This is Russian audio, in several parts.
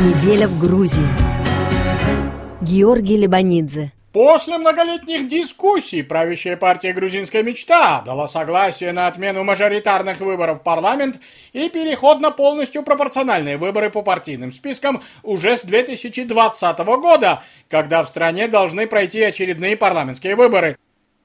Неделя в Грузии. Георгий Лебанидзе. После многолетних дискуссий правящая партия «Грузинская мечта» дала согласие на отмену мажоритарных выборов в парламент и переход на полностью пропорциональные выборы по партийным спискам уже с 2020 года, когда в стране должны пройти очередные парламентские выборы.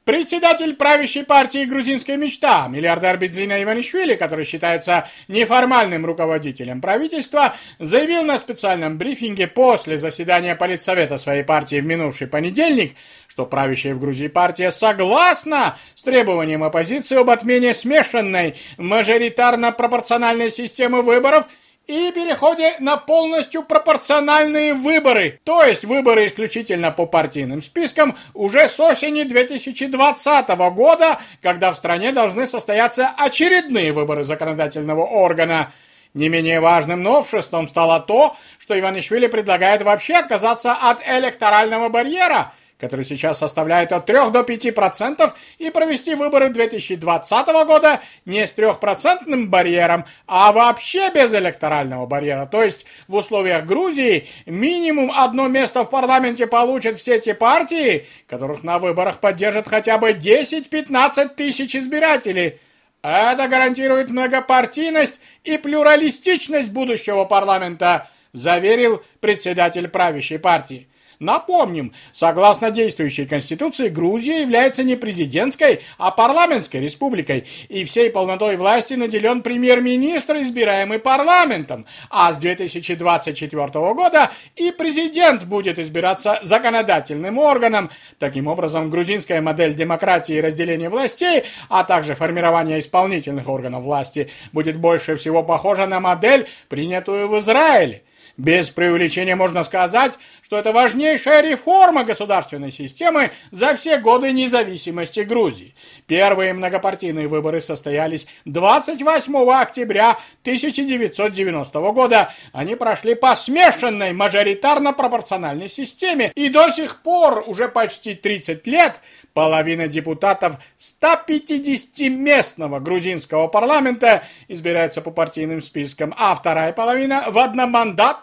Председатель правящей партии «Грузинская мечта», миллиардер Бедзина Иванишвили, который считается неформальным руководителем правительства, заявил на специальном брифинге после заседания политсовета своей партии в минувший понедельник, что правящая в Грузии партия согласна с требованием оппозиции об отмене смешанной мажоритарно-пропорциональной системы выборов – и переходе на полностью пропорциональные выборы, то есть выборы исключительно по партийным спискам уже с осени 2020 года, когда в стране должны состояться очередные выборы законодательного органа. Не менее важным новшеством стало то, что Иванишвили предлагает вообще отказаться от электорального барьера – который сейчас составляет от 3 до 5%, и провести выборы 2020 года не с трехпроцентным барьером, а вообще без электорального барьера. То есть в условиях Грузии минимум одно место в парламенте получат все те партии, которых на выборах поддержат хотя бы 10-15 тысяч избирателей. Это гарантирует многопартийность и плюралистичность будущего парламента, заверил председатель правящей партии. Напомним, согласно действующей Конституции, Грузия является не президентской, а парламентской республикой, и всей полнотой власти наделен премьер-министр, избираемый парламентом, а с 2024 года и президент будет избираться законодательным органом. Таким образом, грузинская модель демократии и разделения властей, а также формирование исполнительных органов власти будет больше всего похожа на модель, принятую в Израиле. Без преувеличения можно сказать, что это важнейшая реформа государственной системы за все годы независимости Грузии. Первые многопартийные выборы состоялись 28 октября 1990 года. Они прошли по смешанной мажоритарно-пропорциональной системе, и до сих пор, уже почти 30 лет, Половина депутатов 150-местного грузинского парламента избирается по партийным спискам, а вторая половина в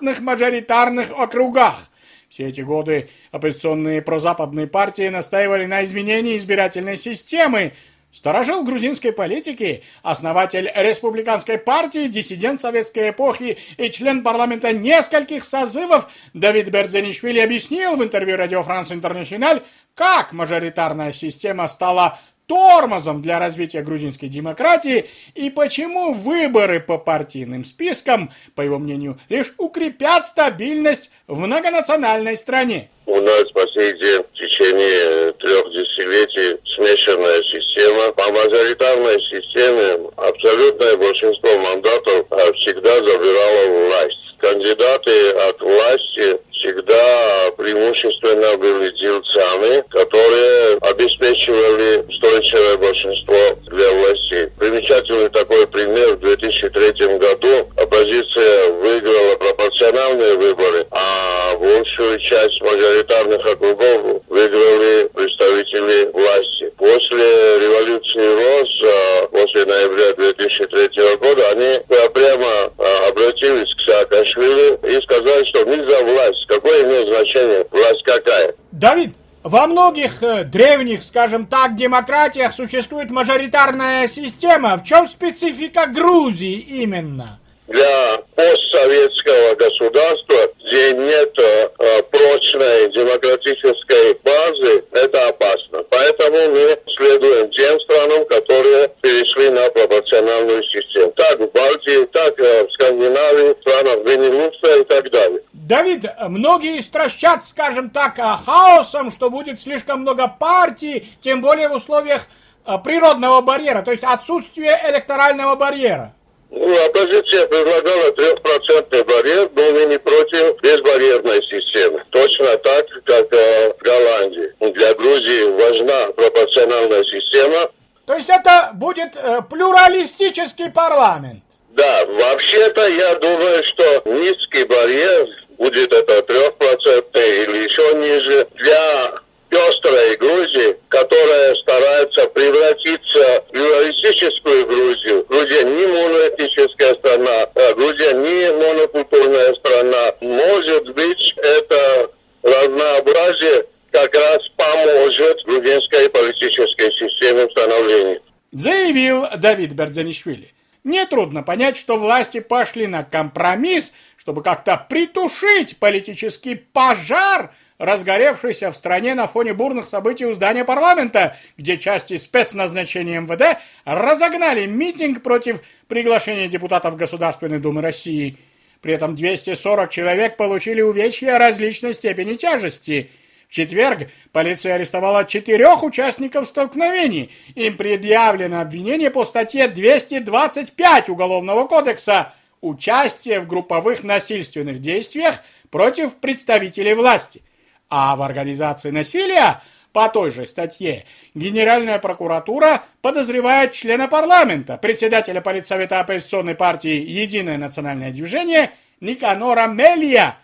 одномандатных мажоритарных округах. Все эти годы оппозиционные прозападные партии настаивали на изменении избирательной системы, Сторожил грузинской политики, основатель республиканской партии, диссидент советской эпохи и член парламента нескольких созывов Давид Бердзенишвили объяснил в интервью Радио Франс Интернациональ, как мажоритарная система стала тормозом для развития грузинской демократии и почему выборы по партийным спискам, по его мнению, лишь укрепят стабильность в многонациональной стране. У нас по сей день в течение трех десятилетий смешанная система. По мажоритарной системе абсолютное большинство мандатов а, всегда забирало власть. Кандидаты от власти всегда преимущественно были дельцами, которые обеспечивали устойчивое большинство для власти. Примечательный такой пример в 2003 году оппозиция выиграла пропорциональные выборы, а большую часть мажоритарных округов выиграли представители власти. После революции РОС, после ноября 2003 года, они прямо а, обратились к Саакашвили и сказали, что нельзя власть Какое имеет значение власть какая? Давид, во многих э, древних, скажем так, демократиях существует мажоритарная система. В чем специфика Грузии именно? Для постсоветского государства, где нет э, прочной демократической базы, это опасно. Поэтому мы следуем тем странам, которые перешли на пропорциональную систему. Так в Балтии, так э, в Скандинавии, в странах Бенилюкса и так далее. Давид, многие стращат, скажем так, хаосом, что будет слишком много партий, тем более в условиях э, природного барьера, то есть отсутствие электорального барьера. Ну, оппозиция предлагала трехпроцентный барьер, но мы не против безбарьерной системы. Точно так, как э, в Голландии. Для Грузии важна пропорциональная система. То есть это будет э, плюралистический парламент? Вообще-то я думаю, что низкий барьер, будет это трехпроцентный или еще ниже, для пестрой Грузии, которая старается превратиться в плюралистическую Грузию. Грузия не моноэтническая страна, а Грузия не монокультурная страна. может быть, это разнообразие как раз поможет грузинской политической системе в Заявил Давид Бердзанишвили. Нетрудно понять, что власти пошли на компромисс, чтобы как-то притушить политический пожар, разгоревшийся в стране на фоне бурных событий у здания парламента, где части спецназначения МВД разогнали митинг против приглашения депутатов Государственной Думы России. При этом 240 человек получили увечья различной степени тяжести – четверг полиция арестовала четырех участников столкновений. Им предъявлено обвинение по статье 225 Уголовного кодекса «Участие в групповых насильственных действиях против представителей власти». А в организации насилия по той же статье Генеральная прокуратура подозревает члена парламента, председателя политсовета оппозиционной партии «Единое национальное движение» Никанора Мелия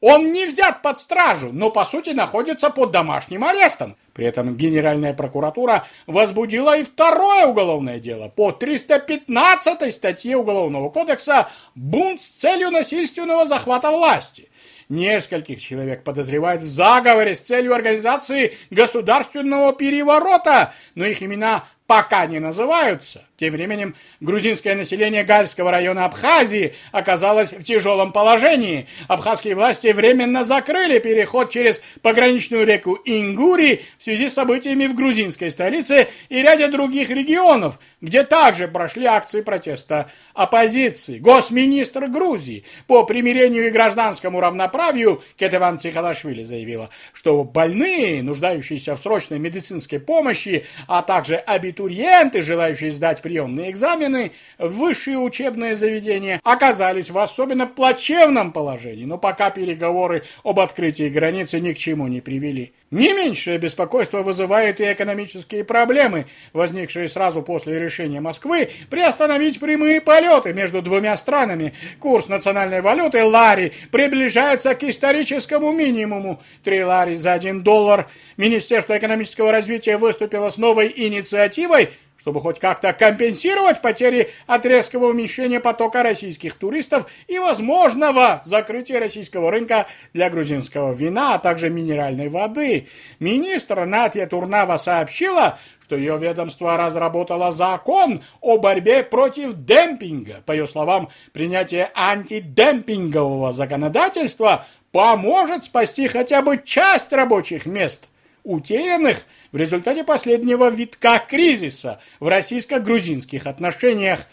он не взят под стражу, но по сути находится под домашним арестом. При этом Генеральная прокуратура возбудила и второе уголовное дело по 315 статье Уголовного кодекса «Бунт с целью насильственного захвата власти». Нескольких человек подозревают в заговоре с целью организации государственного переворота, но их имена пока не называются. Тем временем грузинское население Гальского района Абхазии оказалось в тяжелом положении. Абхазские власти временно закрыли переход через пограничную реку Ингури в связи с событиями в грузинской столице и ряде других регионов, где также прошли акции протеста оппозиции. Госминистр Грузии по примирению и гражданскому равноправию Кетеван Цихалашвили заявила, что больные, нуждающиеся в срочной медицинской помощи, а также абитуриенты, желающие сдать приемные экзамены высшие учебные заведения оказались в особенно плачевном положении, но пока переговоры об открытии границы ни к чему не привели. Не меньшее беспокойство вызывают и экономические проблемы, возникшие сразу после решения Москвы приостановить прямые полеты между двумя странами. Курс национальной валюты лари приближается к историческому минимуму. Три лари за один доллар. Министерство экономического развития выступило с новой инициативой – чтобы хоть как-то компенсировать потери от резкого уменьшения потока российских туристов и возможного закрытия российского рынка для грузинского вина, а также минеральной воды. Министр Натья Турнава сообщила, что ее ведомство разработало закон о борьбе против демпинга. По ее словам, принятие антидемпингового законодательства поможет спасти хотя бы часть рабочих мест, утерянных в результате последнего витка кризиса в российско-грузинских отношениях.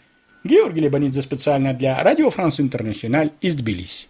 Георгий Лебанидзе специально для Радио Франс Интернациональ из Тбилиси.